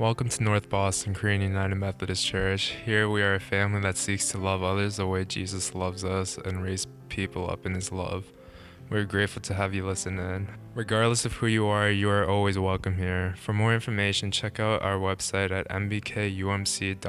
Welcome to North Boston Korean United Methodist Church. Here we are a family that seeks to love others the way Jesus loves us and raise people up in his love. We're grateful to have you listen in. Regardless of who you are, you are always welcome here. For more information, check out our website at nbkumc.com.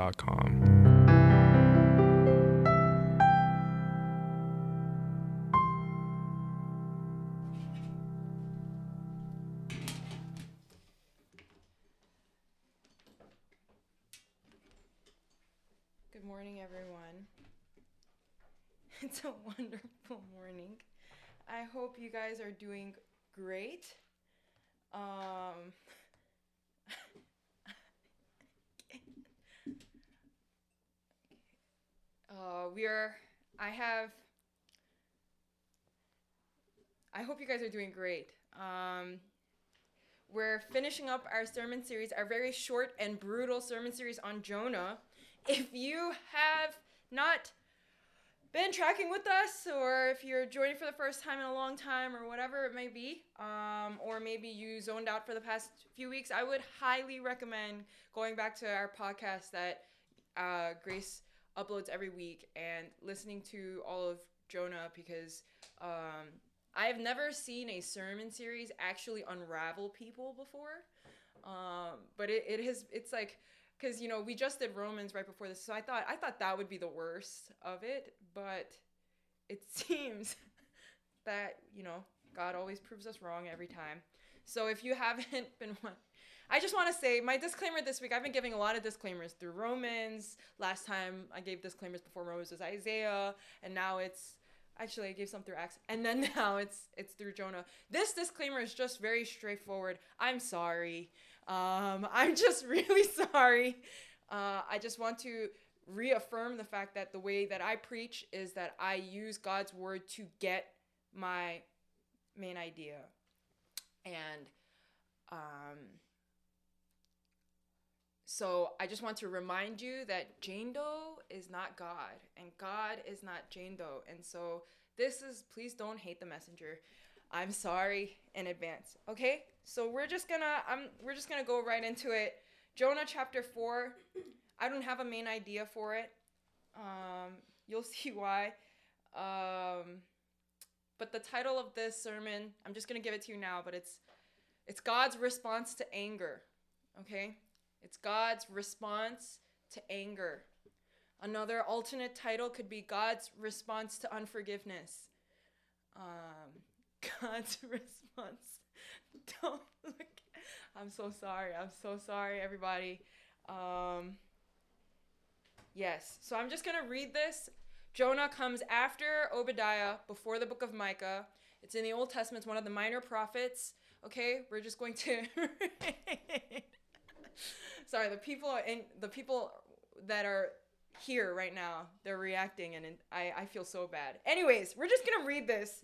I hope you guys are doing great. Um, uh, we are, I have, I hope you guys are doing great. Um, we're finishing up our sermon series, our very short and brutal sermon series on Jonah. If you have not been tracking with us, or if you're joining for the first time in a long time, or whatever it may be, um, or maybe you zoned out for the past few weeks, I would highly recommend going back to our podcast that uh, Grace uploads every week and listening to all of Jonah because um, I have never seen a sermon series actually unravel people before. Um, but it, it has, it's like, because you know we just did Romans right before this, so I thought I thought that would be the worst of it, but it seems that you know God always proves us wrong every time. So if you haven't been one, I just want to say my disclaimer this week. I've been giving a lot of disclaimers through Romans. Last time I gave disclaimers before Romans was Isaiah, and now it's actually I gave some through Acts, and then now it's it's through Jonah. This disclaimer is just very straightforward. I'm sorry. Um, I'm just really sorry. Uh, I just want to reaffirm the fact that the way that I preach is that I use God's word to get my main idea. And um, so I just want to remind you that Jane Doe is not God, and God is not Jane Doe. And so this is, please don't hate the messenger. I'm sorry in advance. Okay? So we're just gonna I'm we're just gonna go right into it. Jonah chapter four. I don't have a main idea for it. Um, you'll see why. Um, but the title of this sermon, I'm just gonna give it to you now, but it's it's God's response to anger. Okay? It's God's response to anger. Another alternate title could be God's response to unforgiveness. Um, God's response. Don't look. I'm so sorry. I'm so sorry, everybody. Um, yes. So I'm just going to read this. Jonah comes after Obadiah, before the book of Micah. It's in the Old Testament. It's one of the minor prophets. Okay, we're just going to. Sorry, the people in the people that are here right now, they're reacting, and I I feel so bad. Anyways, we're just gonna read this.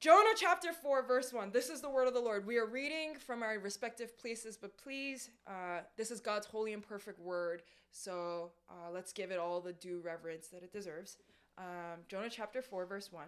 Jonah chapter 4, verse 1. This is the word of the Lord. We are reading from our respective places, but please, uh, this is God's holy and perfect word. So uh, let's give it all the due reverence that it deserves. Um, Jonah chapter 4, verse 1.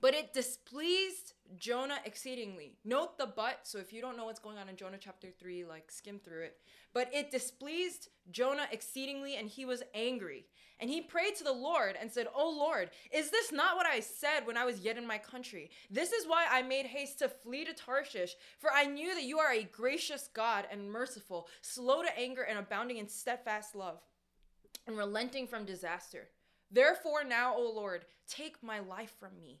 But it displeased Jonah exceedingly. Note the but. So if you don't know what's going on in Jonah chapter 3, like skim through it. But it displeased Jonah exceedingly, and he was angry. And he prayed to the Lord and said, O Lord, is this not what I said when I was yet in my country? This is why I made haste to flee to Tarshish, for I knew that you are a gracious God and merciful, slow to anger and abounding in steadfast love, and relenting from disaster. Therefore, now, O Lord, take my life from me.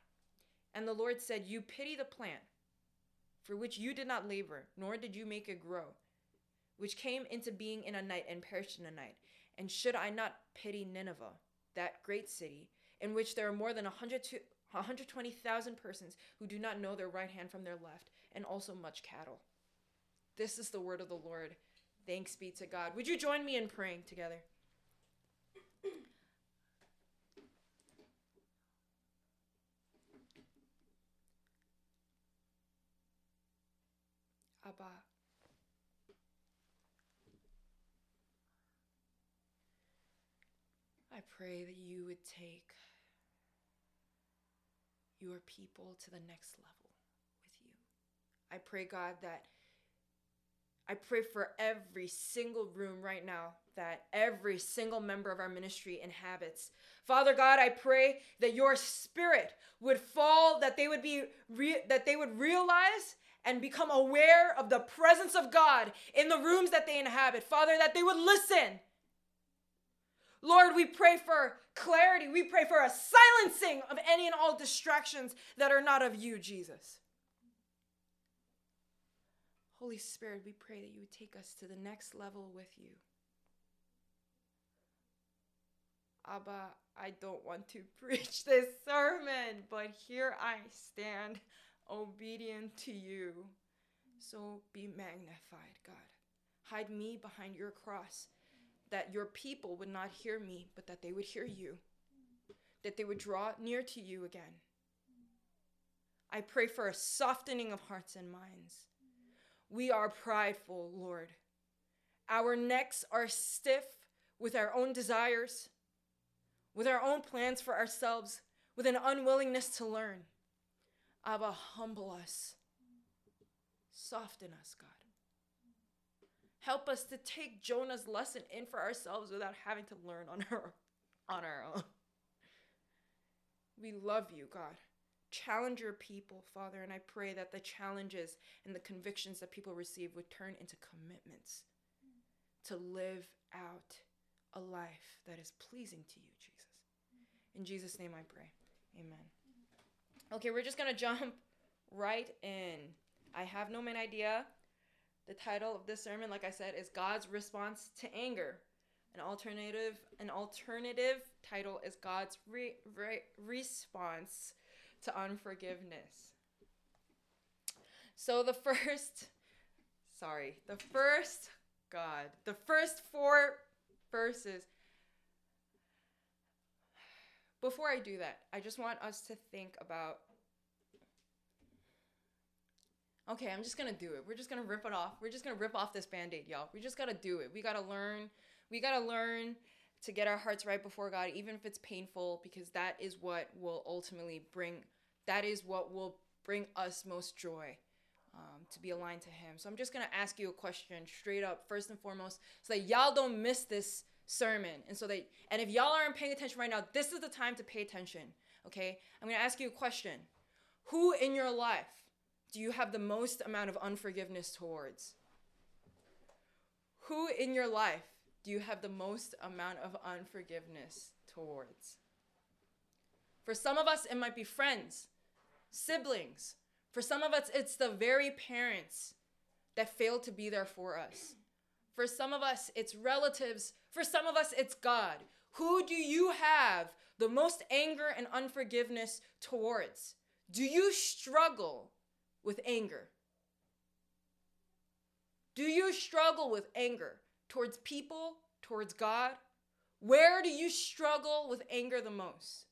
And the Lord said, You pity the plant, for which you did not labor, nor did you make it grow, which came into being in a night and perished in a night. And should I not pity Nineveh, that great city, in which there are more than 120,000 persons who do not know their right hand from their left, and also much cattle? This is the word of the Lord. Thanks be to God. Would you join me in praying together? Abba. I pray that you would take your people to the next level with you. I pray, God, that I pray for every single room right now that every single member of our ministry inhabits. Father God, I pray that your spirit would fall, that they would be re- that they would realize and become aware of the presence of God in the rooms that they inhabit. Father, that they would listen. Lord, we pray for clarity. We pray for a silencing of any and all distractions that are not of you, Jesus. Holy Spirit, we pray that you would take us to the next level with you. Abba, I don't want to preach this sermon, but here I stand obedient to you. So be magnified, God. Hide me behind your cross, that your people would not hear me, but that they would hear you, that they would draw near to you again. I pray for a softening of hearts and minds. We are prideful, Lord. Our necks are stiff with our own desires, with our own plans for ourselves, with an unwillingness to learn. Abba, humble us. Soften us, God. Help us to take Jonah's lesson in for ourselves without having to learn on our, on our own. We love you, God. Challenge your people, Father, and I pray that the challenges and the convictions that people receive would turn into commitments to live out a life that is pleasing to you, Jesus. In Jesus' name I pray. Amen. Okay, we're just gonna jump right in. I have no main idea. The title of this sermon, like I said, is God's response to anger. An alternative, an alternative title is God's re- re- response to unforgiveness. So the first, sorry, the first, God, the first four verses. Before I do that, I just want us to think about. Okay, I'm just gonna do it. We're just gonna rip it off. We're just gonna rip off this band aid, y'all. We just gotta do it. We gotta learn. We gotta learn to get our hearts right before God, even if it's painful, because that is what will ultimately bring that is what will bring us most joy um, to be aligned to Him. So I'm just to ask you a question straight up, first and foremost, so that y'all don't miss this sermon. And so that, and if y'all aren't paying attention right now, this is the time to pay attention. Okay? I'm to ask you a question Who in your life do you have the most amount of unforgiveness towards? Who in your life do you have the most amount of unforgiveness towards? For some of us, it might be friends, siblings. For some of us, it's the very parents that failed to be there for us. For some of us, it's relatives. For some of us, it's God. Who do you have the most anger and unforgiveness towards? Do you struggle with anger? Do you struggle with anger towards people, towards God? Where do you struggle with anger the most?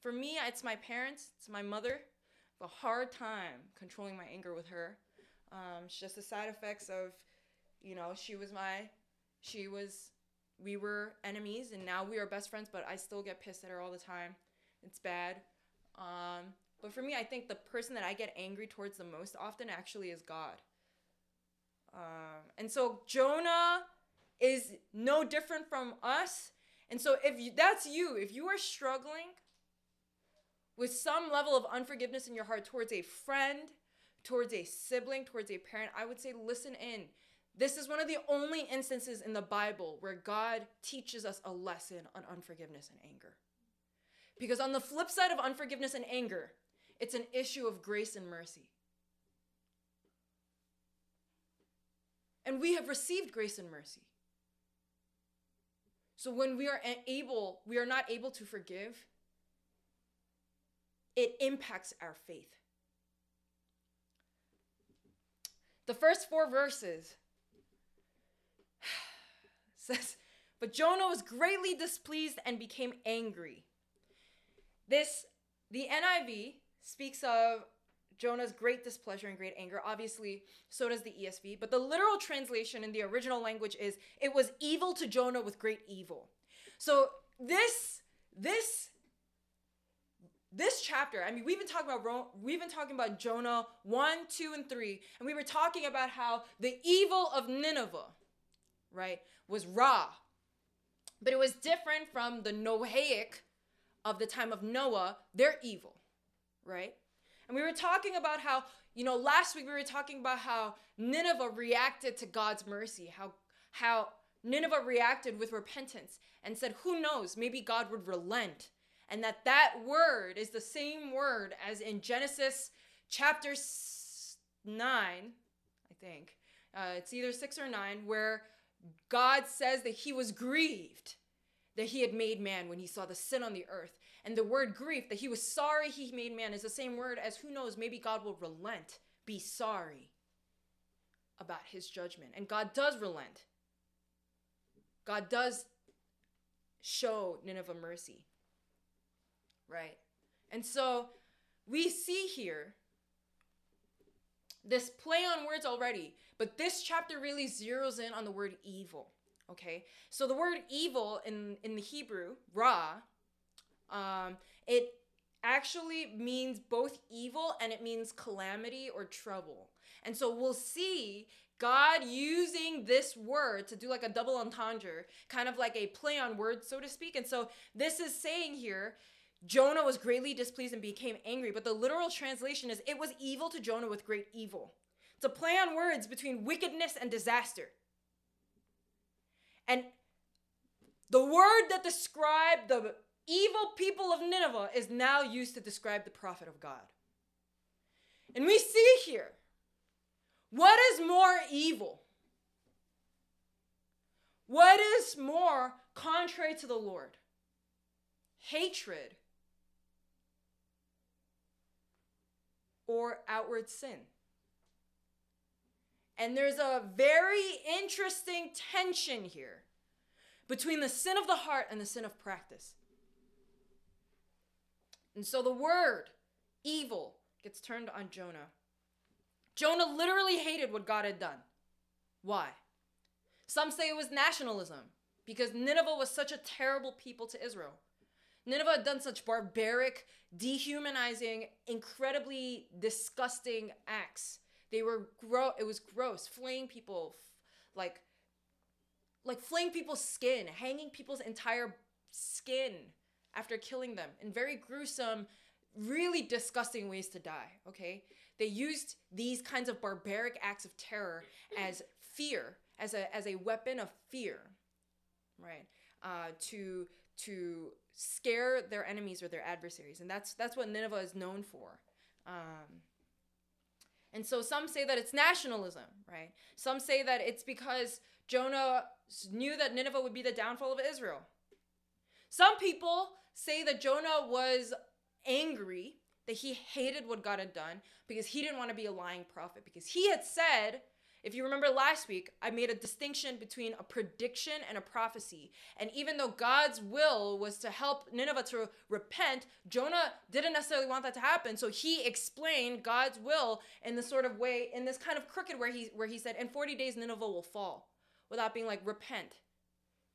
For me, it's my parents, it's my mother. I have a hard time controlling my anger with her. Um, it's just the side effects of, you know, she was my, she was, we were enemies and now we are best friends, but I still get pissed at her all the time. It's bad. Um, but for me, I think the person that I get angry towards the most often actually is God. Um, and so Jonah is no different from us. And so if you, that's you, if you are struggling with some level of unforgiveness in your heart towards a friend, towards a sibling, towards a parent, I would say listen in. This is one of the only instances in the Bible where God teaches us a lesson on unforgiveness and anger. Because on the flip side of unforgiveness and anger, it's an issue of grace and mercy. And we have received grace and mercy. So when we are able, we are not able to forgive, it impacts our faith. The first four verses says, But Jonah was greatly displeased and became angry. This, the NIV speaks of Jonah's great displeasure and great anger. Obviously, so does the ESV. But the literal translation in the original language is it was evil to Jonah with great evil. So this this this chapter, I mean, we've been talking about we've been talking about Jonah 1, 2 and 3, and we were talking about how the evil of Nineveh, right, was raw. But it was different from the Noahic of the time of Noah, their evil, right? And we were talking about how, you know, last week we were talking about how Nineveh reacted to God's mercy, how how Nineveh reacted with repentance and said, "Who knows, maybe God would relent." And that that word is the same word as in Genesis chapter 9, I think. Uh, it's either 6 or 9 where God says that he was grieved that he had made man when he saw the sin on the earth. And the word grief, that he was sorry he made man, is the same word as who knows, maybe God will relent, be sorry about his judgment. And God does relent. God does show Nineveh mercy. Right? And so we see here this play on words already, but this chapter really zeroes in on the word evil. Okay? So the word evil in, in the Hebrew, ra, um, it actually means both evil and it means calamity or trouble. And so we'll see God using this word to do like a double entendre, kind of like a play on words, so to speak. And so this is saying here, Jonah was greatly displeased and became angry, but the literal translation is it was evil to Jonah with great evil. It's a play on words between wickedness and disaster. And the word that described the evil people of Nineveh is now used to describe the prophet of God. And we see here what is more evil? What is more contrary to the Lord? Hatred or outward sin? And there's a very interesting tension here between the sin of the heart and the sin of practice. And so the word evil gets turned on Jonah. Jonah literally hated what God had done. Why? Some say it was nationalism because Nineveh was such a terrible people to Israel. Nineveh had done such barbaric, dehumanizing, incredibly disgusting acts. They were gross. It was gross, flaying people, like, like flaying people's skin, hanging people's entire skin after killing them in very gruesome, really disgusting ways to die. Okay, they used these kinds of barbaric acts of terror as fear, as a as a weapon of fear, right? Uh, to to scare their enemies or their adversaries, and that's that's what Nineveh is known for. Um, and so some say that it's nationalism, right? Some say that it's because Jonah knew that Nineveh would be the downfall of Israel. Some people say that Jonah was angry, that he hated what God had done because he didn't want to be a lying prophet, because he had said, if you remember last week, I made a distinction between a prediction and a prophecy. And even though God's will was to help Nineveh to repent, Jonah didn't necessarily want that to happen. So he explained God's will in this sort of way, in this kind of crooked where he where he said, in 40 days Nineveh will fall, without being like, repent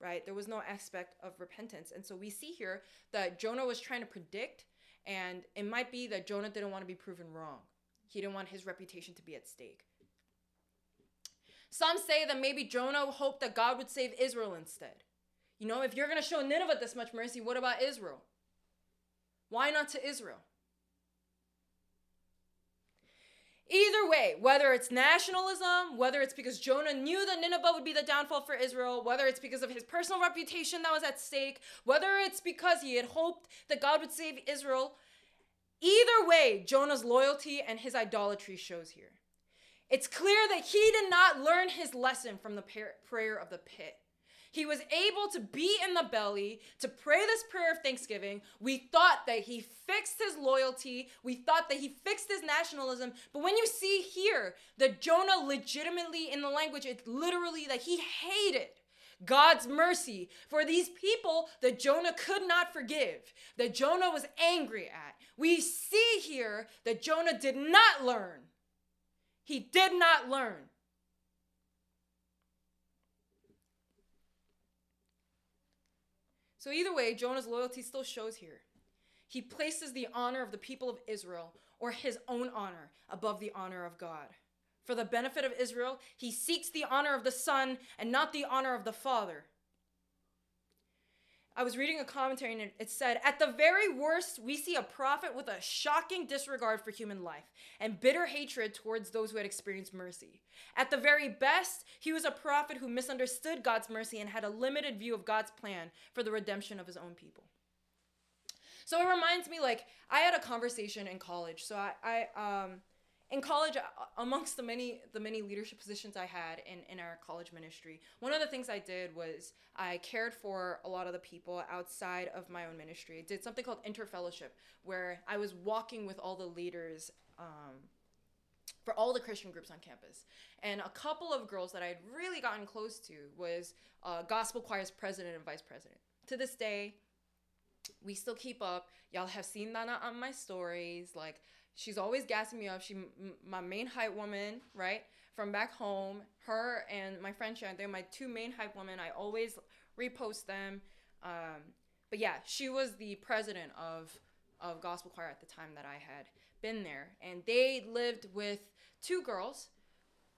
right? There was no aspect of repentance. And so we see here that Jonah was trying to predict, and it might be that Jonah didn't want to be proven wrong. He didn't want his reputation to be at stake. Some say that maybe Jonah hoped that God would save Israel instead. You know, if you're going to show Nineveh this much mercy, what about Israel? Why not to Israel? Either way, whether it's nationalism, whether it's because Jonah knew that Nineveh would be the downfall for Israel, whether it's because of his personal reputation that was at stake, whether it's because he had hoped that God would save Israel, either way, Jonah's loyalty and his idolatry shows here. It's clear that he did not learn his lesson from the prayer of the pit. He was able to be in the belly to pray this prayer of thanksgiving. We thought that he fixed his loyalty. We thought that he fixed his nationalism. But when you see here that Jonah legitimately in the language, it's literally that he hated God's mercy for these people that Jonah could not forgive, that Jonah was angry at. We see here that Jonah did not learn. He did not learn. So, either way, Jonah's loyalty still shows here. He places the honor of the people of Israel or his own honor above the honor of God. For the benefit of Israel, he seeks the honor of the Son and not the honor of the Father. I was reading a commentary and it said, At the very worst, we see a prophet with a shocking disregard for human life and bitter hatred towards those who had experienced mercy. At the very best, he was a prophet who misunderstood God's mercy and had a limited view of God's plan for the redemption of his own people. So it reminds me like I had a conversation in college. So I, I um, in college amongst the many the many leadership positions i had in, in our college ministry one of the things i did was i cared for a lot of the people outside of my own ministry. I did something called interfellowship where i was walking with all the leaders um, for all the christian groups on campus. And a couple of girls that i had really gotten close to was uh, gospel choir's president and vice president. To this day we still keep up. Y'all have seen that on my stories. Like She's always gassing me up. She, m- my main hype woman, right? From back home, her and my friend Sharon, they're my two main hype women. I always repost them. Um, but yeah, she was the president of of gospel choir at the time that I had been there, and they lived with two girls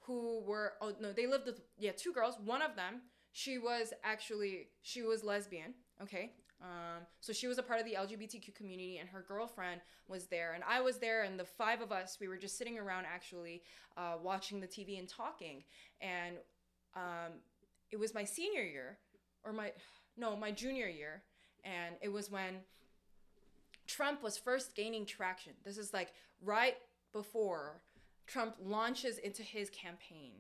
who were oh no, they lived with yeah two girls. One of them, she was actually she was lesbian. Okay, um, so she was a part of the LGBTQ community, and her girlfriend was there, and I was there, and the five of us, we were just sitting around actually uh, watching the TV and talking. And um, it was my senior year, or my no, my junior year, and it was when Trump was first gaining traction. This is like right before Trump launches into his campaign,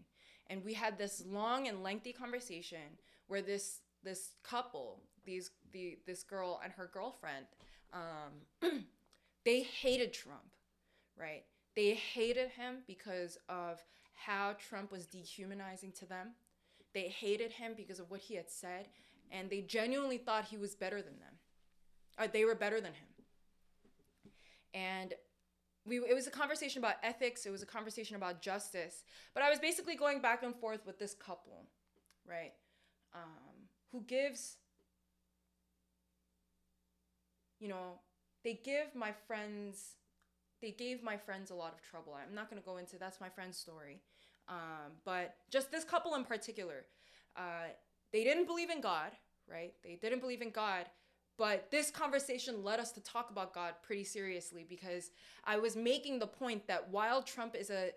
and we had this long and lengthy conversation where this this couple these the this girl and her girlfriend um, they hated Trump, right? They hated him because of how Trump was dehumanizing to them. They hated him because of what he had said, and they genuinely thought he was better than them. Or they were better than him. And we, it was a conversation about ethics, it was a conversation about justice. But I was basically going back and forth with this couple, right? Um, who gives you know, they give my friends, they gave my friends a lot of trouble. I'm not going to go into that's my friend's story. Um, but just this couple in particular, uh, they didn't believe in God, right? They didn't believe in God. But this conversation led us to talk about God pretty seriously because I was making the point that while Trump is a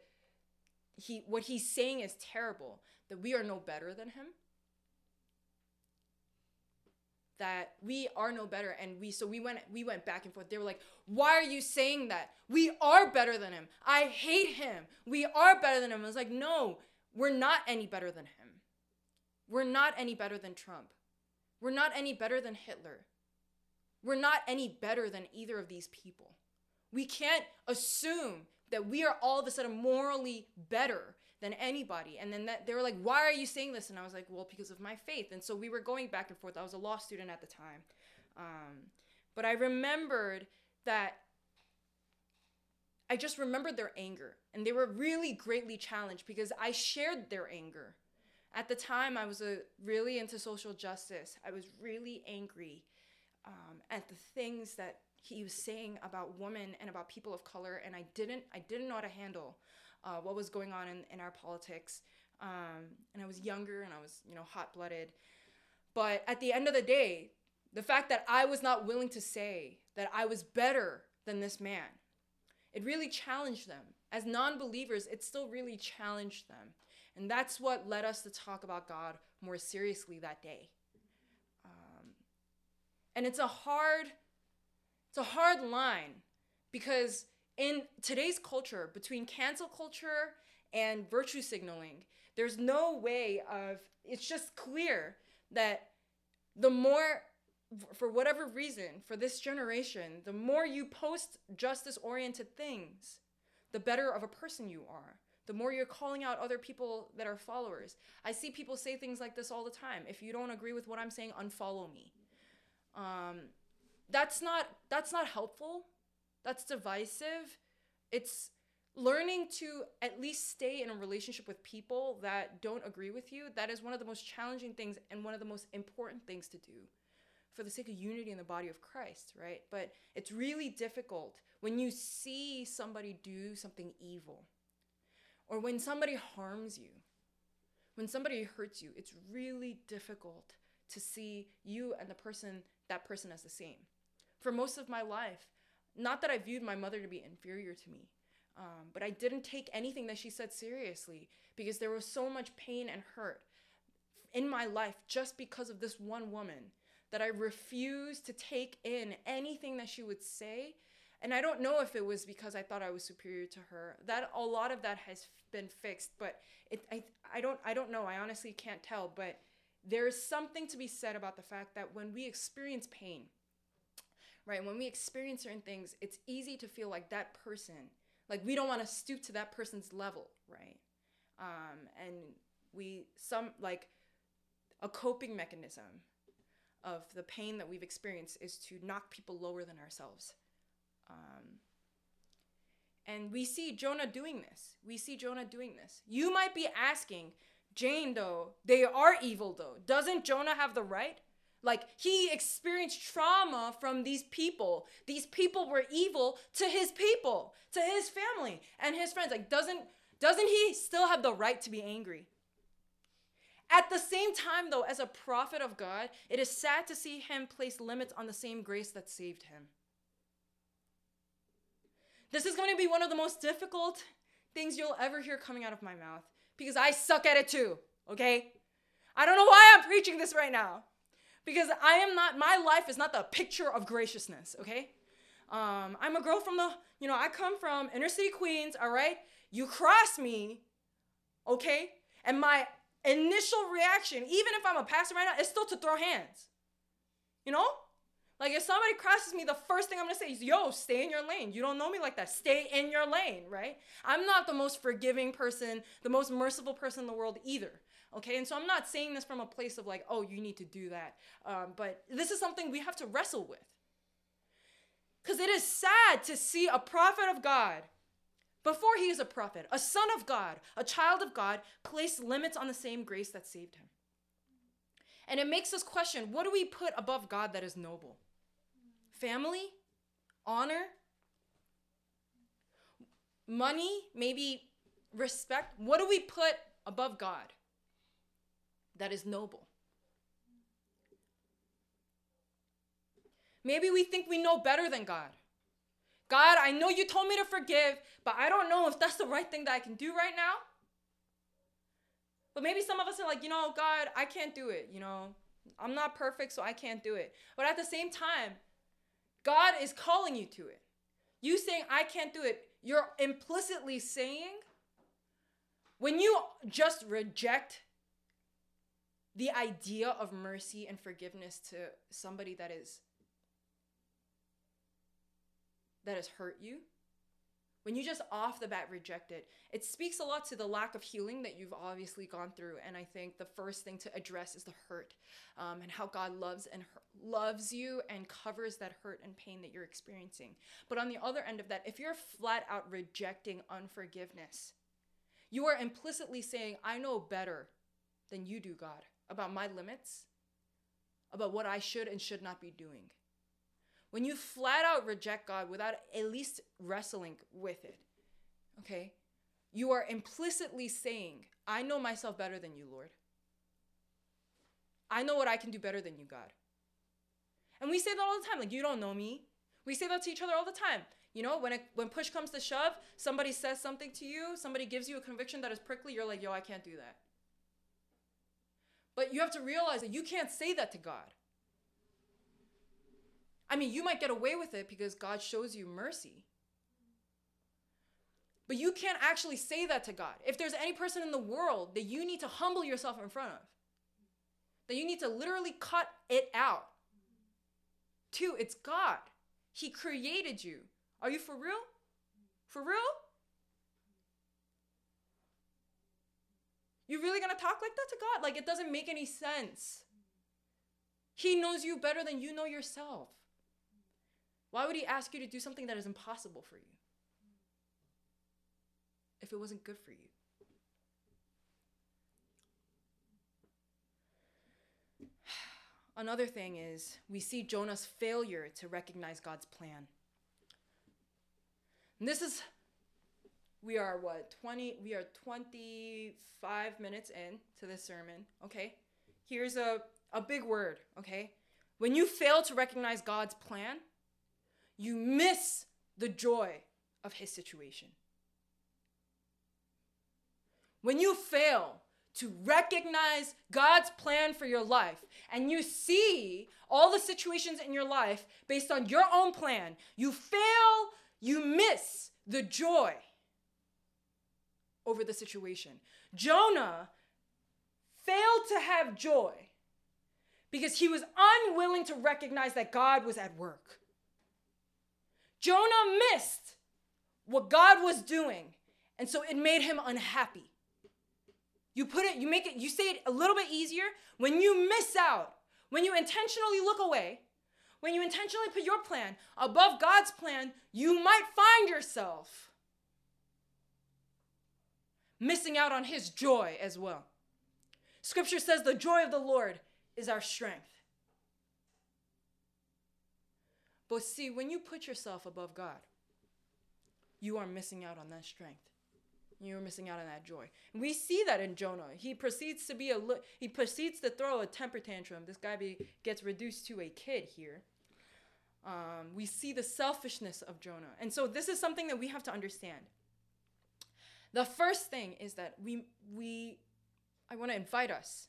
he what he's saying is terrible, that we are no better than him that we are no better. And we so we went we went back and forth. They were like why are you saying that? We are better than him. I hate him. We are better than him. I was like no we're not any better than him. We're not any better than trump. We're not any better than hitler. We're not any better than either of these people. We can't assume that we are all of a sudden morally better than anybody. And then that, they were like, why are you saying this? And I was like, well, because of my faith. And so we were going back and forth. I was a law student at the time. Um, but I remembered that I just remembered their anger. And they were really greatly challenged because I shared their anger. At the time, I was a, really into social justice. I was really angry um, at the things that he was saying about women and about people of color, and I didn't I didn't know how to handle uh, what was going on in, in our politics. Um, and I was younger and I was, you know, hot blooded. But at the end of the day, the fact that I was not willing to say that I was better than this man, it really challenged them as non believers, it still really challenged them. And that's what led us to talk about God more seriously that day. Um, and it's a hard, it's a hard line because in today's culture, between cancel culture and virtue signaling, there's no way of, it's just clear that the more for whatever reason, for this generation, the more you post justice oriented things, the better of a person you are. The more you're calling out other people that are followers. I see people say things like this all the time. If you don't agree with what I'm saying, unfollow me. Um, that's not that's not helpful. That's divisive. It's learning to at least stay in a relationship with people that don't agree with you. That is one of the most challenging things and one of the most important things to do for the sake of unity in the body of Christ, right? But it's really difficult when you see somebody do something evil or when somebody harms you, when somebody hurts you, it's really difficult to see you and the person, that person as the same. For most of my life, not that I viewed my mother to be inferior to me, um, but I didn't take anything that she said seriously because there was so much pain and hurt in my life just because of this one woman that I refused to take in anything that she would say. And I don't know if it was because I thought I was superior to her. That a lot of that has been fixed, but it I I don't I don't know. I honestly can't tell, but there's something to be said about the fact that when we experience pain, right? When we experience certain things, it's easy to feel like that person, like we don't want to stoop to that person's level, right? Um, and we some like a coping mechanism of the pain that we've experienced is to knock people lower than ourselves. Um, and we see Jonah doing this. We see Jonah doing this. You might be asking, Jane, though, they are evil, though. Doesn't Jonah have the right? Like, he experienced trauma from these people. These people were evil to his people, to his family, and his friends. Like, doesn't doesn't he still have the right to be angry? At the same time, though, as a prophet of God, it is sad to see him place limits on the same grace that saved him. This is going to be one of the most difficult things you'll ever hear coming out of my mouth because I suck at it too, okay? I don't know why I'm preaching this right now because I am not, my life is not the picture of graciousness, okay? Um, I'm a girl from the, you know, I come from inner city Queens, all right? You cross me, okay? And my initial reaction, even if I'm a pastor right now, is still to throw hands. You know? Like if somebody crosses me, the first thing I'm gonna say is, yo, stay in your lane. You don't know me like that. Stay in your lane, right? I'm not the most forgiving person, the most merciful person in the world either. Okay, and so I'm not saying this from a place of like, oh, you need to do that. Um, but this is something we have to wrestle with. Because it is sad to see a prophet of God before he is a prophet, a son of God, a child of God, place limits on the same grace that saved him. And it makes us question what do we put above God that is noble? Family? Honor? Money? Maybe respect? What do we put above God that is noble? Maybe we think we know better than God. God, I know you told me to forgive, but I don't know if that's the right thing that I can do right now. But maybe some of us are like, you know, God, I can't do it. You know, I'm not perfect, so I can't do it. But at the same time, God is calling you to it. You saying, I can't do it, you're implicitly saying, when you just reject the idea of mercy and forgiveness to somebody that is that has hurt you, when you just off the bat reject it, it speaks a lot to the lack of healing that you've obviously gone through. And I think the first thing to address is the hurt um, and how God loves and loves you and covers that hurt and pain that you're experiencing. But on the other end of that, if you're flat out rejecting unforgiveness, you are implicitly saying, I know better than you do, God, about my limits, about what I should and should not be doing. When you flat out reject God without at least wrestling with it, okay, you are implicitly saying, I know myself better than you, Lord. I know what I can do better than you, God. And we say that all the time. Like, you don't know me. We say that to each other all the time. You know, when it, when push comes to shove, somebody says something to you, somebody gives you a conviction that is prickly, you're like, yo, I can't do that. But you have to realize that you can't say that to God. I mean, you might get away with it because God shows you mercy. But you can't actually say that to God. If there's any person in the world that you need to humble yourself in front of, that you need to literally cut it out. Two, it's God. He created you. Are you for real? For real? You really gonna talk like that to God? Like it doesn't make any sense. He knows you better than you know yourself. Why would he ask you to do something that is impossible for you? If it wasn't good for you. Another thing is we see Jonah's failure to recognize God's plan. And this is we are what 20 we are 25 minutes in to this sermon, okay? Here's a a big word, okay? When you fail to recognize God's plan, you miss the joy of his situation. When you fail to recognize God's plan for your life and you see all the situations in your life based on your own plan, you fail, you miss the joy over the situation. Jonah failed to have joy because he was unwilling to recognize that God was at work. Jonah missed what God was doing, and so it made him unhappy. You put it, you make it, you say it a little bit easier when you miss out, when you intentionally look away, when you intentionally put your plan above God's plan, you might find yourself missing out on his joy as well. Scripture says the joy of the Lord is our strength. But see, when you put yourself above God, you are missing out on that strength. You're missing out on that joy. And we see that in Jonah. He proceeds to be a he proceeds to throw a temper tantrum. This guy be, gets reduced to a kid here. Um, we see the selfishness of Jonah. And so this is something that we have to understand. The first thing is that we we I want to invite us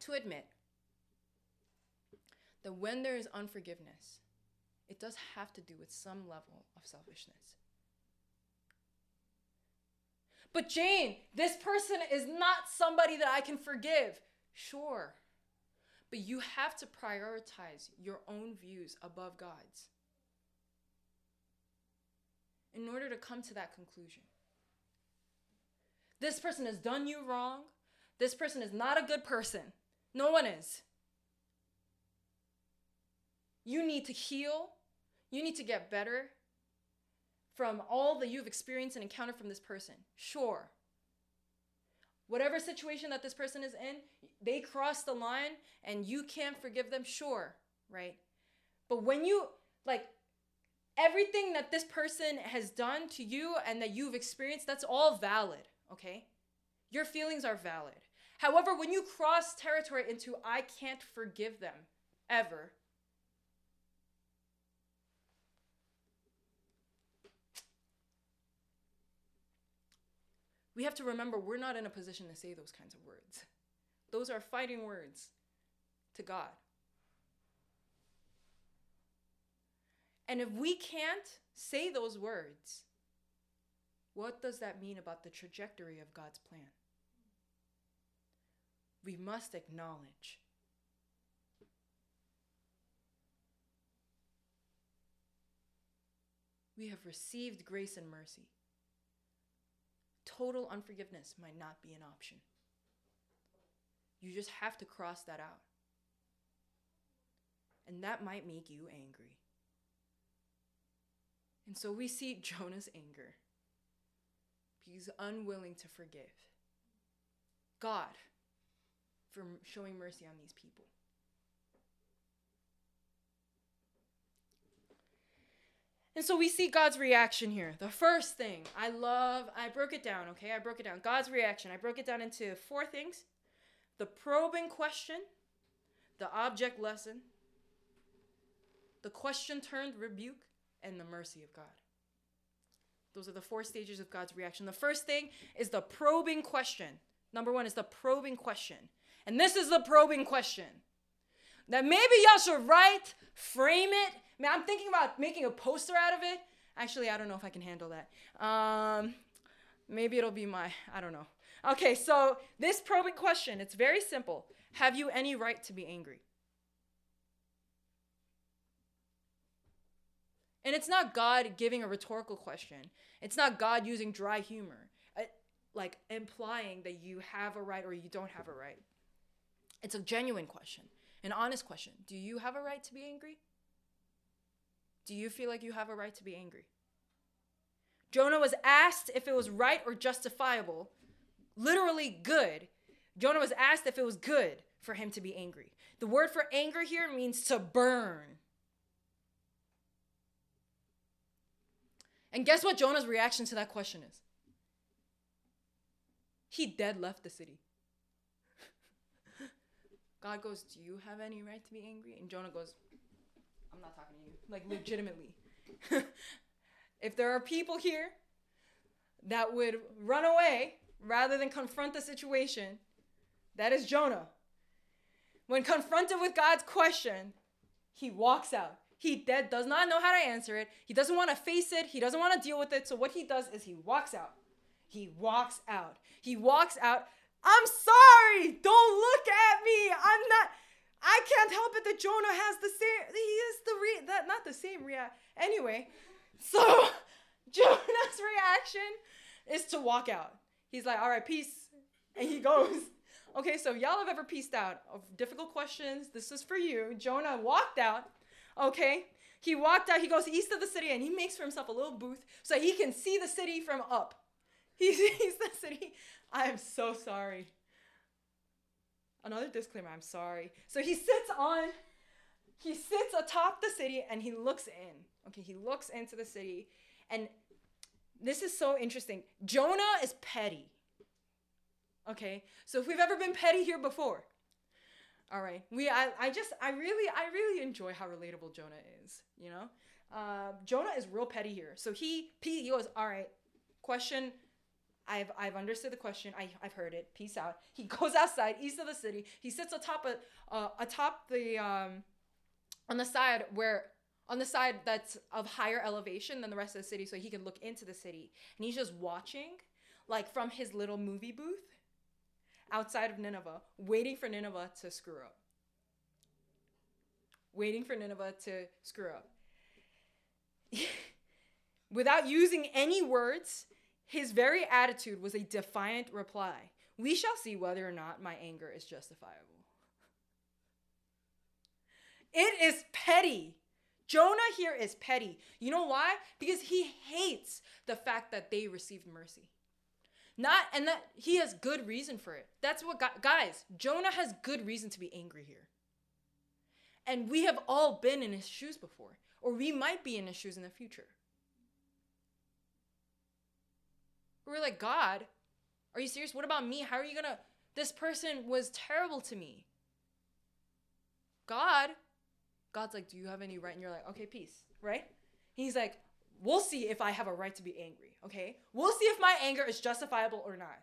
to admit that when there is unforgiveness, it does have to do with some level of selfishness. But Jane, this person is not somebody that I can forgive. Sure. But you have to prioritize your own views above God's in order to come to that conclusion. This person has done you wrong. This person is not a good person. No one is. You need to heal. You need to get better from all that you've experienced and encountered from this person. Sure. Whatever situation that this person is in, they cross the line and you can't forgive them. Sure, right? But when you, like, everything that this person has done to you and that you've experienced, that's all valid, okay? Your feelings are valid. However, when you cross territory into I can't forgive them ever, we have to remember we're not in a position to say those kinds of words. Those are fighting words to God. And if we can't say those words, what does that mean about the trajectory of God's plan? We must acknowledge we have received grace and mercy total unforgiveness might not be an option. You just have to cross that out. And that might make you angry. And so we see Jonah's anger. He's unwilling to forgive God for showing mercy on these people. And so we see God's reaction here. The first thing I love, I broke it down, okay? I broke it down. God's reaction. I broke it down into four things the probing question, the object lesson, the question turned rebuke, and the mercy of God. Those are the four stages of God's reaction. The first thing is the probing question. Number one is the probing question. And this is the probing question that maybe y'all should write, frame it. Man, I'm thinking about making a poster out of it. Actually, I don't know if I can handle that. Um, maybe it'll be my, I don't know. Okay, so this probing question, it's very simple. Have you any right to be angry? And it's not God giving a rhetorical question. It's not God using dry humor, uh, like implying that you have a right or you don't have a right. It's a genuine question, an honest question. Do you have a right to be angry? Do you feel like you have a right to be angry? Jonah was asked if it was right or justifiable, literally good. Jonah was asked if it was good for him to be angry. The word for anger here means to burn. And guess what Jonah's reaction to that question is? He dead left the city. God goes, Do you have any right to be angry? And Jonah goes, I'm not talking to you. Like, legitimately. if there are people here that would run away rather than confront the situation, that is Jonah. When confronted with God's question, he walks out. He dead does not know how to answer it. He doesn't want to face it. He doesn't want to deal with it. So what he does is he walks out. He walks out. He walks out. I'm sorry. Don't look at me. I'm not. I can't help it that Jonah has the same. He is the re. That not the same react. Anyway, so Jonah's reaction is to walk out. He's like, all right, peace, and he goes. Okay, so y'all have ever pieced out of difficult questions? This is for you. Jonah walked out Okay? He walked out, he goes east of the city and he makes for himself a little booth so he can see the city from up. He sees the city. I am so sorry. Another disclaimer, I'm sorry. So he sits on, he sits atop the city and he looks in. Okay, he looks into the city. And this is so interesting. Jonah is petty. Okay, so if we've ever been petty here before, all right. We I, I just I really I really enjoy how relatable Jonah is, you know? Uh, Jonah is real petty here. So he he goes, "All right. Question I've I've understood the question. I I've heard it. Peace out." He goes outside east of the city. He sits atop a uh, atop the um on the side where on the side that's of higher elevation than the rest of the city so he can look into the city. And he's just watching like from his little movie booth outside of Nineveh, waiting for Nineveh to screw up. Waiting for Nineveh to screw up. Without using any words, his very attitude was a defiant reply. We shall see whether or not my anger is justifiable. It is petty. Jonah here is petty. You know why? Because he hates the fact that they received mercy. Not and that he has good reason for it. That's what guys, Jonah has good reason to be angry here. And we have all been in his shoes before, or we might be in his shoes in the future. We're like, God, are you serious? What about me? How are you gonna? This person was terrible to me. God, God's like, do you have any right? And you're like, okay, peace, right? He's like, we'll see if I have a right to be angry, okay? We'll see if my anger is justifiable or not.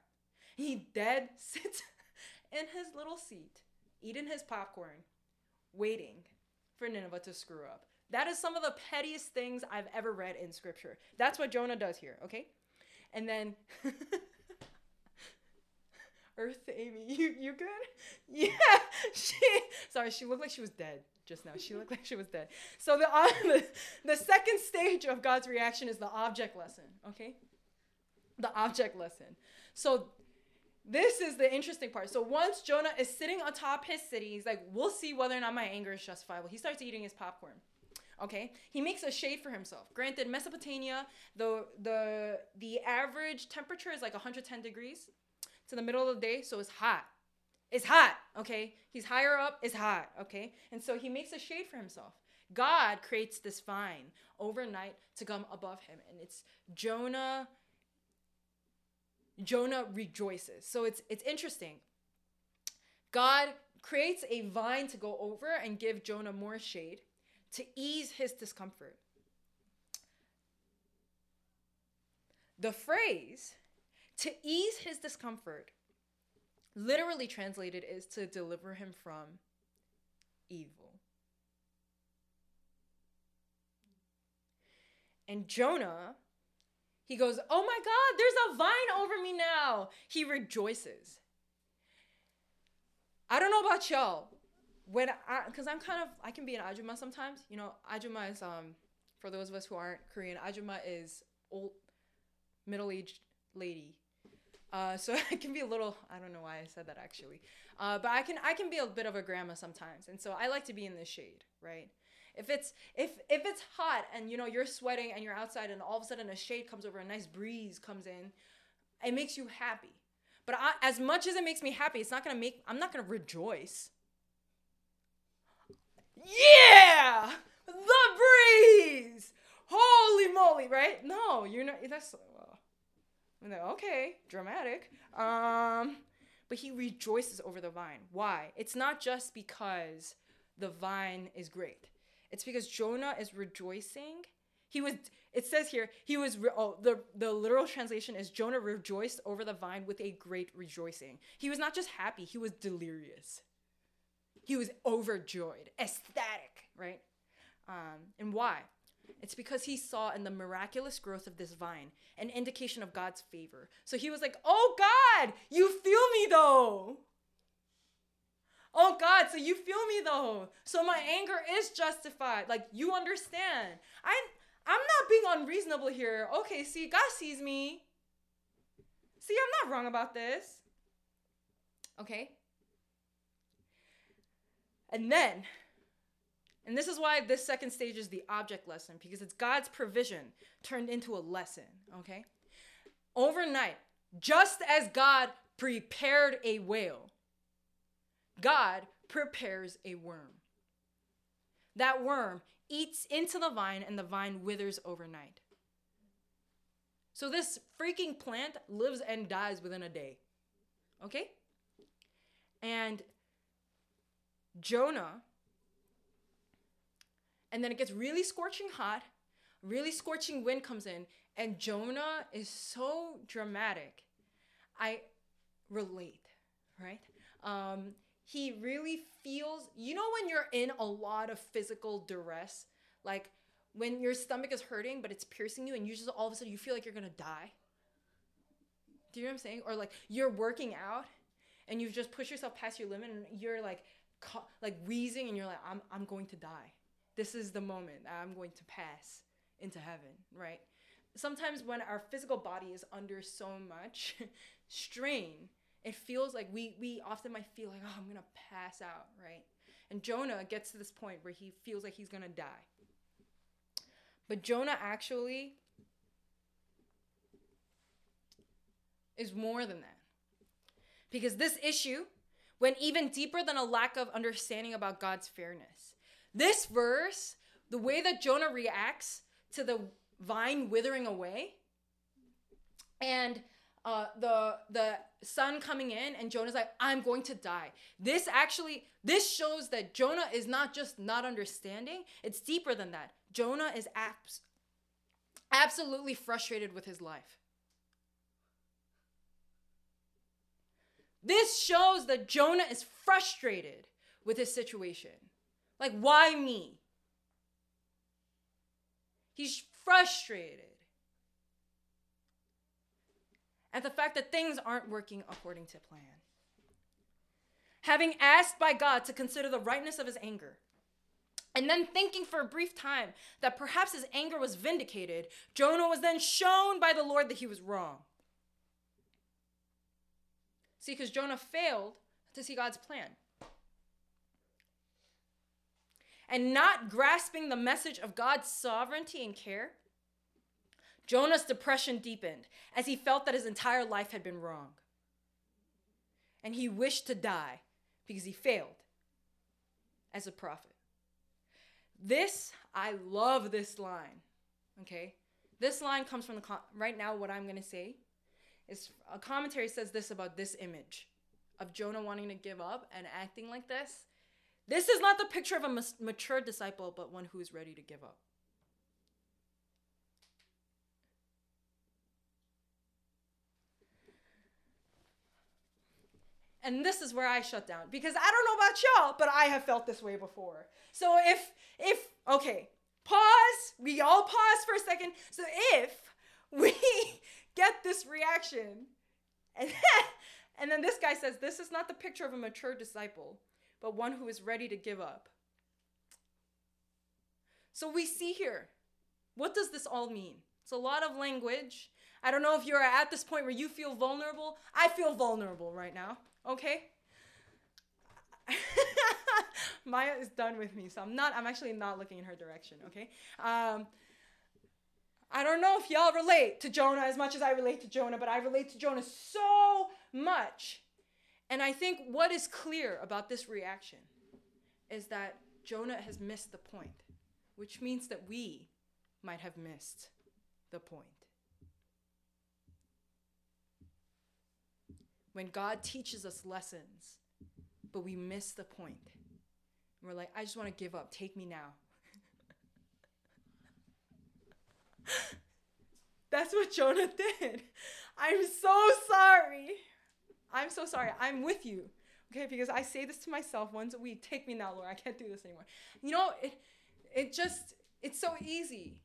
He dead sits in his little seat, eating his popcorn, waiting for Nineveh to screw up. That is some of the pettiest things I've ever read in scripture. That's what Jonah does here, okay? And then Earth Amy, you you good? Yeah. She sorry, she looked like she was dead just now. She looked like she was dead. So the, uh, the, the second stage of God's reaction is the object lesson, okay? The object lesson. So this is the interesting part. So once Jonah is sitting atop his city, he's like, we'll see whether or not my anger is justifiable. He starts eating his popcorn. Okay, he makes a shade for himself. Granted, Mesopotamia, the the the average temperature is like 110 degrees. It's in the middle of the day, so it's hot. It's hot, okay? He's higher up, it's hot, okay? And so he makes a shade for himself. God creates this vine overnight to come above him. And it's Jonah. Jonah rejoices. So it's it's interesting. God creates a vine to go over and give Jonah more shade to ease his discomfort. the phrase to ease his discomfort literally translated is to deliver him from evil. And Jonah, he goes, Oh my God, there's a vine over me now. He rejoices. I don't know about y'all. When I, because I'm kind of, I can be an ajumma sometimes. You know, ajumma is, um, for those of us who aren't Korean, ajumma is old, middle aged lady. Uh, so I can be a little, I don't know why I said that actually. Uh, but I can, I can be a bit of a grandma sometimes. And so I like to be in the shade, right? If it's if if it's hot and you know you're sweating and you're outside and all of a sudden a shade comes over, a nice breeze comes in, it makes you happy. But I, as much as it makes me happy, it's not gonna make. I'm not gonna rejoice. Yeah, the breeze. Holy moly, right? No, you're not. That's okay, dramatic. Um, but he rejoices over the vine. Why? It's not just because the vine is great. It's because Jonah is rejoicing. He was it says here he was re- oh the the literal translation is Jonah rejoiced over the vine with a great rejoicing. He was not just happy, he was delirious. He was overjoyed, ecstatic, right? Um, and why? It's because he saw in the miraculous growth of this vine an indication of God's favor. So he was like, "Oh God, you feel me though." Oh God, so you feel me though. So my anger is justified. Like you understand. I I'm not being unreasonable here. Okay, see, God sees me. See, I'm not wrong about this. Okay? And then, and this is why this second stage is the object lesson, because it's God's provision turned into a lesson, okay? Overnight, just as God prepared a whale, God prepares a worm. That worm eats into the vine and the vine withers overnight. So this freaking plant lives and dies within a day. Okay? And Jonah, and then it gets really scorching hot, really scorching wind comes in, and Jonah is so dramatic. I relate, right? Um, he really feels you know when you're in a lot of physical duress like when your stomach is hurting but it's piercing you and you just all of a sudden you feel like you're gonna die do you know what i'm saying or like you're working out and you've just pushed yourself past your limit and you're like like wheezing and you're like i'm, I'm going to die this is the moment i'm going to pass into heaven right? Sometimes when our physical body is under so much strain it feels like we we often might feel like oh i'm gonna pass out right? And jonah gets to this point where he feels like he's gonna die. But jonah actually is more than that. Because this issue went even deeper than a lack of understanding about god's fairness this verse the way that jonah reacts to the vine withering away and uh, the the sun coming in and Jonah's like, I'm going to die. This actually this shows that Jonah is not just not understanding, it's deeper than that. Jonah is abs- absolutely frustrated with his life. This shows that Jonah is frustrated with his situation. Like, why me? He's frustrated at the fact that things aren't working according to plan. Having asked by God to consider the rightness of his anger, and then thinking for a brief time that perhaps his anger was vindicated, Jonah was then shown by the Lord that he was wrong. See, because Jonah failed to see God's plan. And not grasping the message of God's sovereignty and care, Jonah's depression deepened as he felt that his entire life had been wrong. And he wished to die because he failed as a prophet. This, I love this line. Okay? This line comes from the, com- right now, what I'm to say is a commentary says this about this image of Jonah wanting to give up and acting like this. This is not the picture of a mas- mature disciple, but one who is ready to give up. and this is where I shut down because I don't know about y'all, but I have felt this way before. So if if okay, pause. We all pause for a second. So if we get this reaction, and then, and then this guy says, "This is not the picture of a mature disciple, but one who is ready to give up." So we see here, what does this all mean? It's a lot of language. I don't know if you're at this point where you feel vulnerable. I feel vulnerable right now, okay? Maya is done with me, so I'm not, I'm actually not looking in her direction, okay? Um, I don't know if y'all relate to Jonah as much as I relate to Jonah, but I relate to Jonah so much. And I think what is clear about this reaction is that Jonah has missed the point, which means that we might have missed the point. When God teaches us lessons, but we miss the point. we're like, I just want to give up. Take me now. That's what Jonah did. I'm so sorry. I'm so sorry. I'm with you. Okay, because I say this to myself once a week. Take me now, Lord. I can't do this anymore. You know, it it just it's so easy.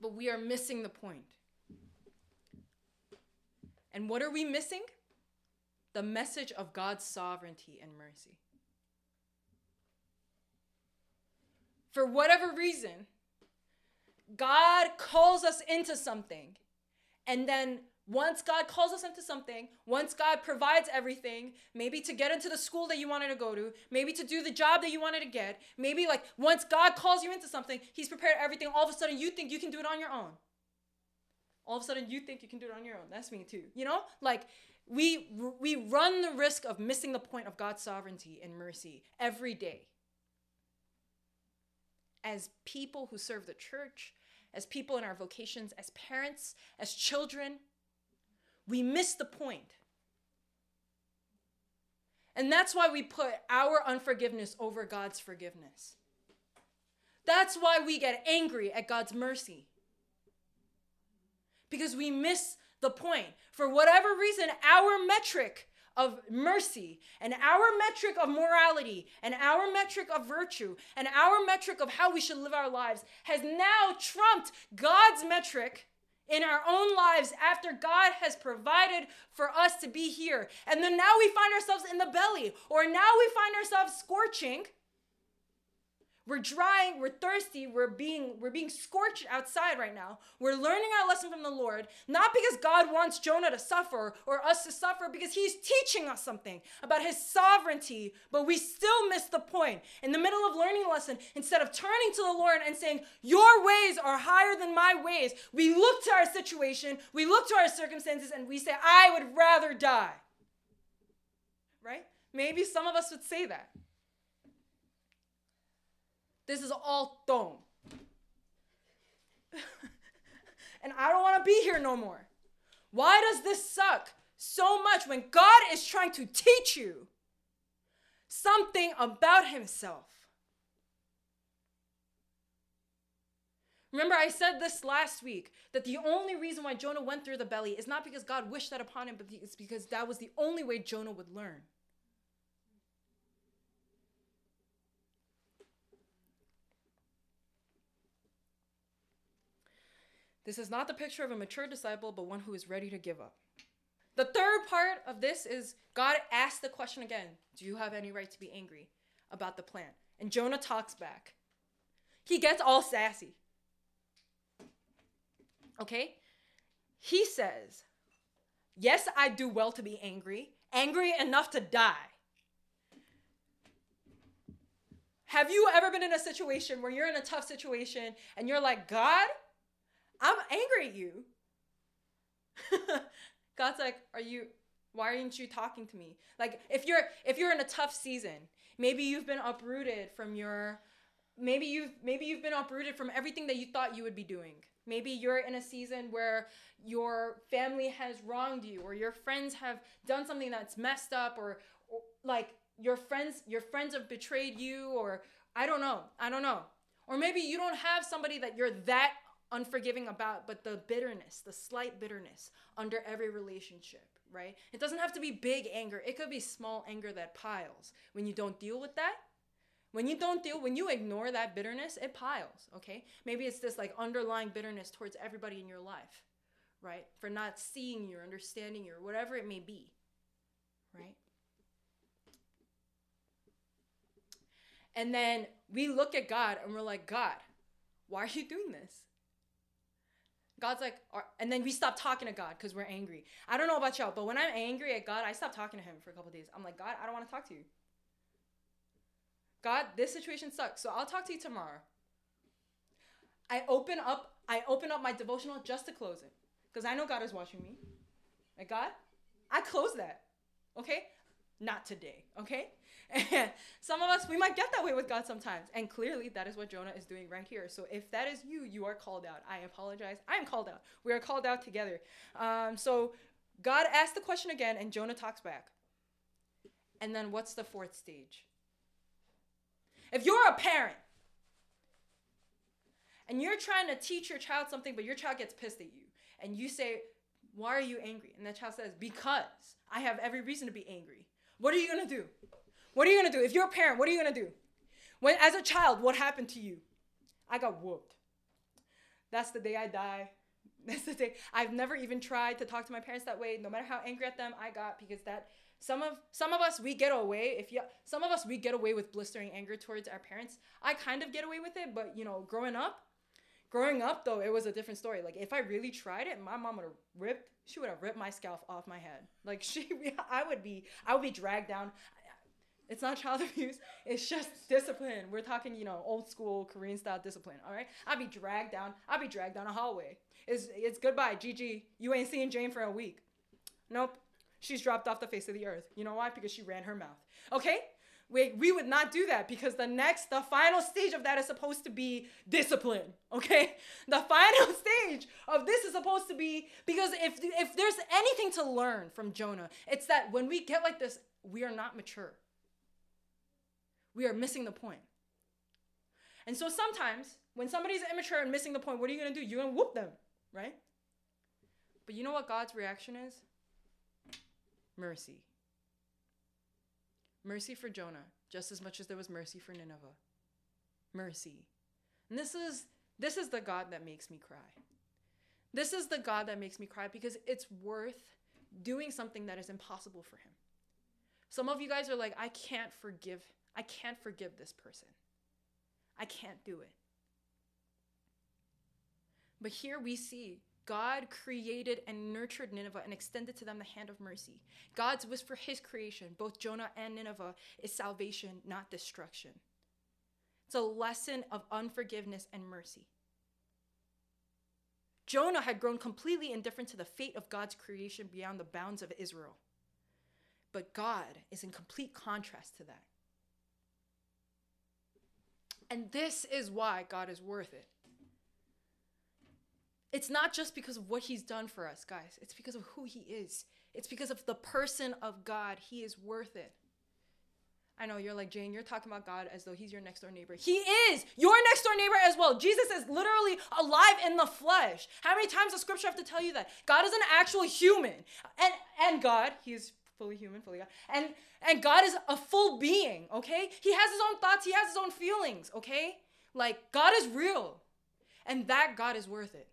But we are missing the point. And what are we missing? The message of God's sovereignty and mercy. For whatever reason, God calls us into something. And then once God calls us into something, once God provides everything, maybe to get into the school that you wanted to go to, maybe to do the job that you wanted to get, maybe like once God calls you into something, He's prepared everything. All of a sudden, you think you can do it on your own. All of a sudden, you think you can do it on your own. That's me too. You know, like we we run the risk of missing the point of God's sovereignty and mercy every day. As people who serve the church, as people in our vocations, as parents, as children, we miss the point. And that's why we put our unforgiveness over God's forgiveness. That's why we get angry at God's mercy. Because we miss the point. For whatever reason, our metric of mercy and our metric of morality and our metric of virtue and our metric of how we should live our lives has now trumped God's metric in our own lives after God has provided for us to be here. And then now we find ourselves in the belly, or now we find ourselves scorching we're drying, we're thirsty, we're being we're being scorched outside right now. We're learning our lesson from the Lord, not because God wants Jonah to suffer or us to suffer because he's teaching us something about his sovereignty, but we still miss the point. In the middle of learning a lesson, instead of turning to the Lord and saying, "Your ways are higher than my ways," we look to our situation, we look to our circumstances and we say, "I would rather die." Right? Maybe some of us would say that. This is all dome. and I don't want to be here no more. Why does this suck so much when God is trying to teach you something about Himself? Remember, I said this last week that the only reason why Jonah went through the belly is not because God wished that upon him, but it's because that was the only way Jonah would learn. This is not the picture of a mature disciple, but one who is ready to give up. The third part of this is God asks the question again Do you have any right to be angry about the plan? And Jonah talks back. He gets all sassy. Okay? He says, Yes, I do well to be angry, angry enough to die. Have you ever been in a situation where you're in a tough situation and you're like, God, I'm angry at you. God's like, are you why aren't you talking to me? Like if you're if you're in a tough season, maybe you've been uprooted from your maybe you've maybe you've been uprooted from everything that you thought you would be doing. Maybe you're in a season where your family has wronged you or your friends have done something that's messed up or, or like your friends your friends have betrayed you or I don't know. I don't know. Or maybe you don't have somebody that you're that unforgiving about, but the bitterness, the slight bitterness under every relationship, right? It doesn't have to be big anger. It could be small anger that piles. When you don't deal with that, when you don't deal, when you ignore that bitterness, it piles, okay? Maybe it's this like underlying bitterness towards everybody in your life, right? For not seeing you or understanding you or whatever it may be, right? And then we look at God and we're like, God, why are you doing this? God's like, and then we stop talking to God because we're angry. I don't know about y'all, but when I'm angry at God, I stop talking to Him for a couple days. I'm like, God, I don't want to talk to you. God, this situation sucks. So I'll talk to you tomorrow. I open up, I open up my devotional just to close it. Because I know God is watching me. Like God, I close that. Okay? Not today. Okay? And some of us, we might get that way with God sometimes. And clearly, that is what Jonah is doing right here. So if that is you, you are called out. I apologize. I am called out. We are called out together. Um, so God asked the question again, and Jonah talks back. And then what's the fourth stage? If you're a parent and you're trying to teach your child something, but your child gets pissed at you, and you say, Why are you angry? And the child says, Because I have every reason to be angry. What are you gonna do? What are you gonna do? If you're a parent, what are you gonna do? When as a child, what happened to you? I got whooped. That's the day I die. That's the day. I've never even tried to talk to my parents that way, no matter how angry at them I got, because that some of some of us we get away if you some of us we get away with blistering anger towards our parents. I kind of get away with it, but you know, growing up, growing up though, it was a different story. Like if I really tried it, my mom would have ripped she would have ripped my scalp off my head. Like she I would be I would be dragged down. It's not child abuse. It's just discipline. We're talking, you know, old school Korean style discipline. All right. I'd be dragged down. I'd be dragged down a hallway. It's it's goodbye, GG. You ain't seeing Jane for a week. Nope. She's dropped off the face of the earth. You know why? Because she ran her mouth. Okay? We, we would not do that because the next, the final stage of that is supposed to be discipline. Okay? The final stage of this is supposed to be because if if there's anything to learn from Jonah, it's that when we get like this, we are not mature. We are missing the point. And so sometimes when somebody's immature and missing the point, what are you gonna do? You're gonna whoop them, right? But you know what God's reaction is? mercy. Mercy for Jonah, just as much as there was mercy for Nineveh. Mercy. And this is this is the God that makes me cry. This is the God that makes me cry because it's worth doing something that is impossible for him. Some of you guys are like, I can't forgive, I can't forgive this person. I can't do it. But here we see God created and nurtured Nineveh and extended to them the hand of mercy. God's wish for his creation, both Jonah and Nineveh, is salvation, not destruction. It's a lesson of unforgiveness and mercy. Jonah had grown completely indifferent to the fate of God's creation beyond the bounds of Israel. But God is in complete contrast to that. And this is why God is worth it. It's not just because of what he's done for us, guys. It's because of who he is. It's because of the person of God. He is worth it. I know you're like, Jane, you're talking about God as though he's your next door neighbor. He is your next door neighbor as well. Jesus is literally alive in the flesh. How many times does scripture have to tell you that? God is an actual human. And and God, he's fully human, fully God. And and God is a full being, okay? He has his own thoughts, he has his own feelings, okay? Like God is real. And that God is worth it.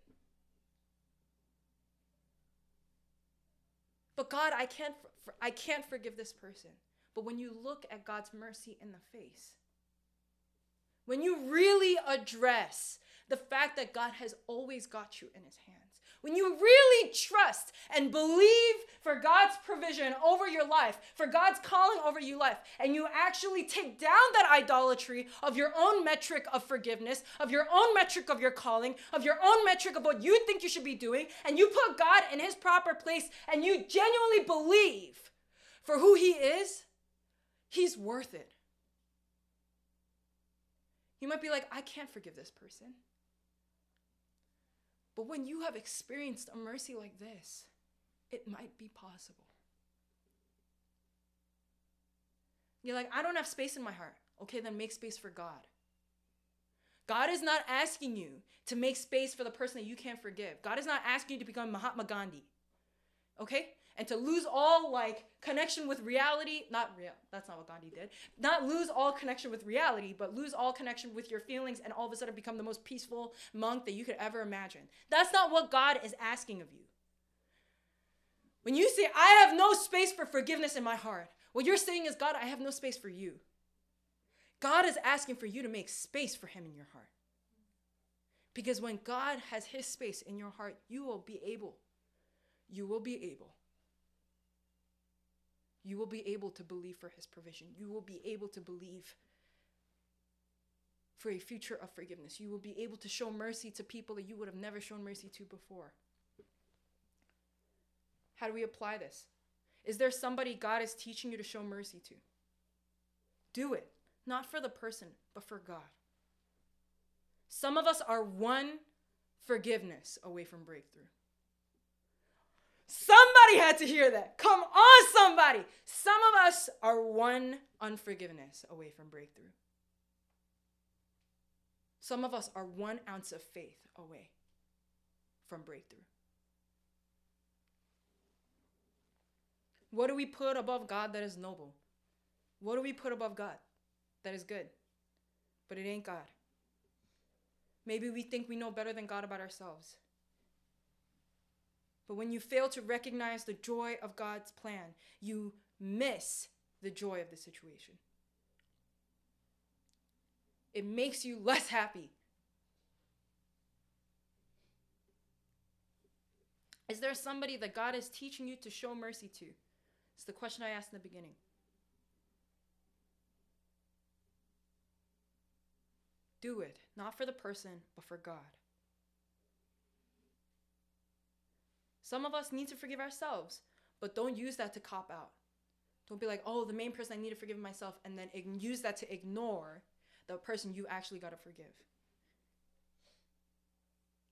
But God, I can't I can't forgive this person. But when you look at God's mercy in the face, when you really address the fact that God has always got you in his hands, when you really trust and believe for God's provision over your life, for God's calling over your life, and you actually take down that idolatry of your own metric of forgiveness, of your own metric of your calling, of your own metric of what you think you should be doing, and you put God in his proper place and you genuinely believe for who he is, he's worth it. You might be like, I can't forgive this person. But when you have experienced a mercy like this, it might be possible. You're like, I don't have space in my heart. Okay, then make space for God. God is not asking you to make space for the person that you can't forgive. God is not asking you to become Mahatma Gandhi. Okay? And to lose all like connection with reality, not real, that's not what Gandhi did. Not lose all connection with reality, but lose all connection with your feelings and all of a sudden become the most peaceful monk that you could ever imagine. That's not what God is asking of you. When you say, I have no space for forgiveness in my heart, what you're saying is, God, I have no space for you. God is asking for you to make space for Him in your heart. Because when God has His space in your heart, you will be able, you will be able, you will be able to believe for His provision. You will be able to believe for a future of forgiveness. You will be able to show mercy to people that you would have never shown mercy to before. How do we apply this? Is there somebody God is teaching you to show mercy to? Do it, not for the person, but for God. Some of us are one forgiveness away from breakthrough. Somebody had to hear that. Come on, somebody. Some of us are one unforgiveness away from breakthrough. Some of us are one ounce of faith away from breakthrough. What do we put above God that is noble? What do we put above God that is good? But it ain't God. Maybe we think we know better than God about ourselves. But when you fail to recognize the joy of God's plan, you miss the joy of the situation. It makes you less happy. Is there somebody that God is teaching you to show mercy to? It's the question I asked in the beginning. Do it, not for the person, but for God. Some of us need to forgive ourselves, but don't use that to cop out. Don't be like, oh, the main person I need to forgive myself, and then use that to ignore the person you actually got to forgive.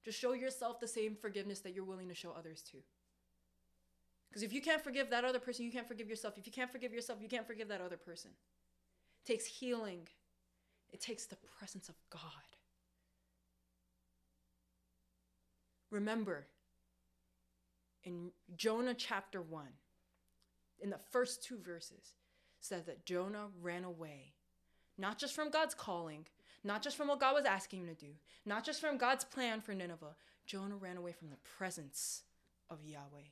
Just show yourself the same forgiveness that you're willing to show others to. Because if you can't forgive that other person, you can't forgive yourself. If you can't forgive yourself, you can't forgive that other person. It takes healing, it takes the presence of God. Remember, in Jonah chapter 1, in the first two verses, says that Jonah ran away, not just from God's calling, not just from what God was asking him to do, not just from God's plan for Nineveh. Jonah ran away from the presence of Yahweh.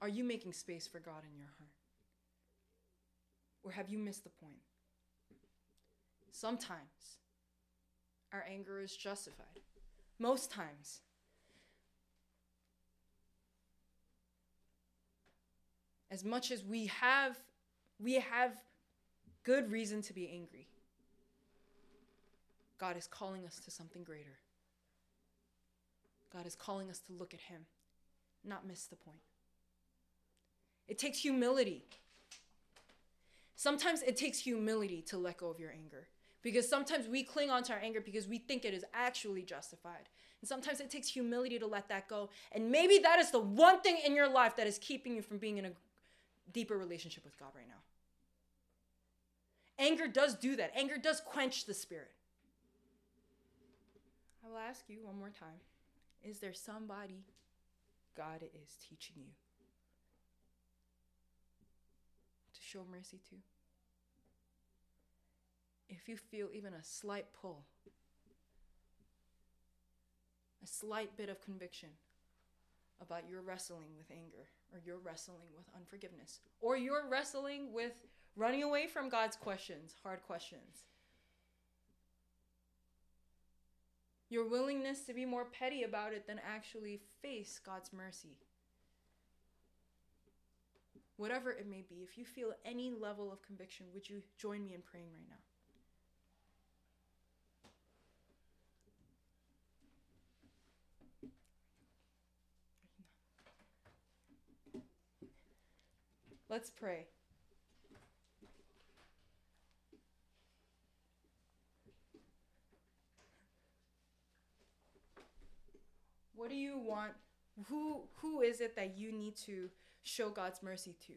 Are you making space for God in your heart? Or have you missed the point? Sometimes our anger is justified. Most times, as much as we have we have good reason to be angry. God is calling us to something greater. God is calling us to look at him, not miss the point. It takes humility. Sometimes it takes humility to let go of your anger because sometimes we cling onto our anger because we think it is actually justified. And sometimes it takes humility to let that go. And maybe that is the one thing in your life that is keeping you from being in a deeper relationship with God right now. Anger does do that, anger does quench the spirit. I will ask you one more time Is there somebody God is teaching you? To show mercy to. If you feel even a slight pull, a slight bit of conviction about your wrestling with anger, or you're wrestling with unforgiveness, or you're wrestling with running away from God's questions, hard questions. Your willingness to be more petty about it than actually face God's mercy whatever it may be, if you feel any level of conviction, would you join me in praying right now? Let's pray. What do you want? Who who is it that you need to show God's mercy to.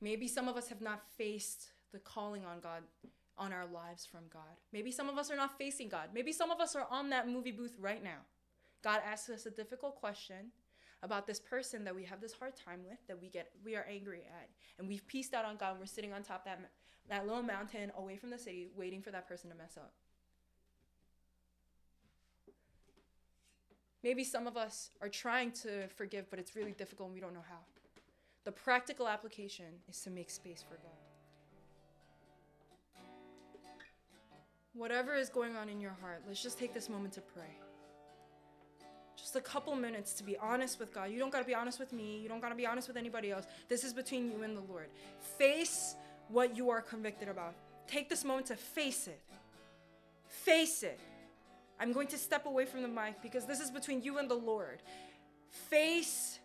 Maybe some of us have not faced the calling on God on our lives from God. Maybe some of us are not facing God. Maybe some of us are on that movie booth right now. God asks us a difficult question about this person that we have this hard time with, that we get we are angry at, and we've pieced out on God. And we're sitting on top that that little mountain away from the city, waiting for that person to mess up. Maybe some of us are trying to forgive, but it's really difficult and we don't know how. The practical application is to make space for God. Whatever is going on in your heart, let's just take this moment to pray. Just a couple minutes to be honest with God. You don't got to be honest with me. You don't got to be honest with anybody else. This is between you and the Lord. Face what you are convicted about. Take this moment to face it. Face it. I'm going to step away from the mic because this is between you and the Lord. Face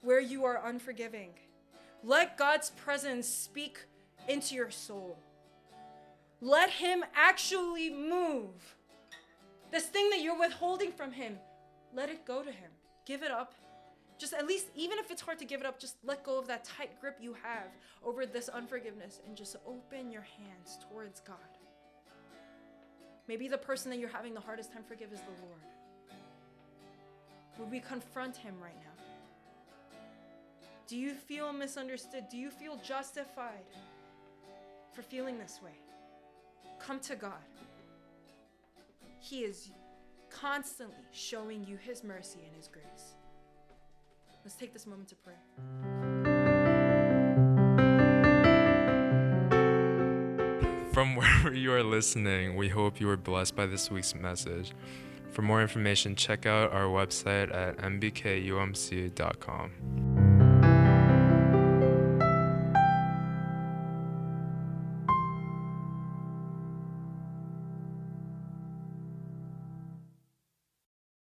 where you are unforgiving. Let God's presence speak into your soul. Let Him actually move. This thing that you're withholding from Him, let it go to Him. Give it up. Just at least, even if it's hard to give it up, just let go of that tight grip you have over this unforgiveness and just open your hands towards God. Maybe the person that you're having the hardest time forgive is the Lord. Would we confront Him right now? Do you feel misunderstood? Do you feel justified for feeling this way? Come to God. He is constantly showing you His mercy and His grace. Let's take this moment to pray. From wherever you are listening, we hope you were blessed by this week's message. For more information, check out our website at nbkumc.com.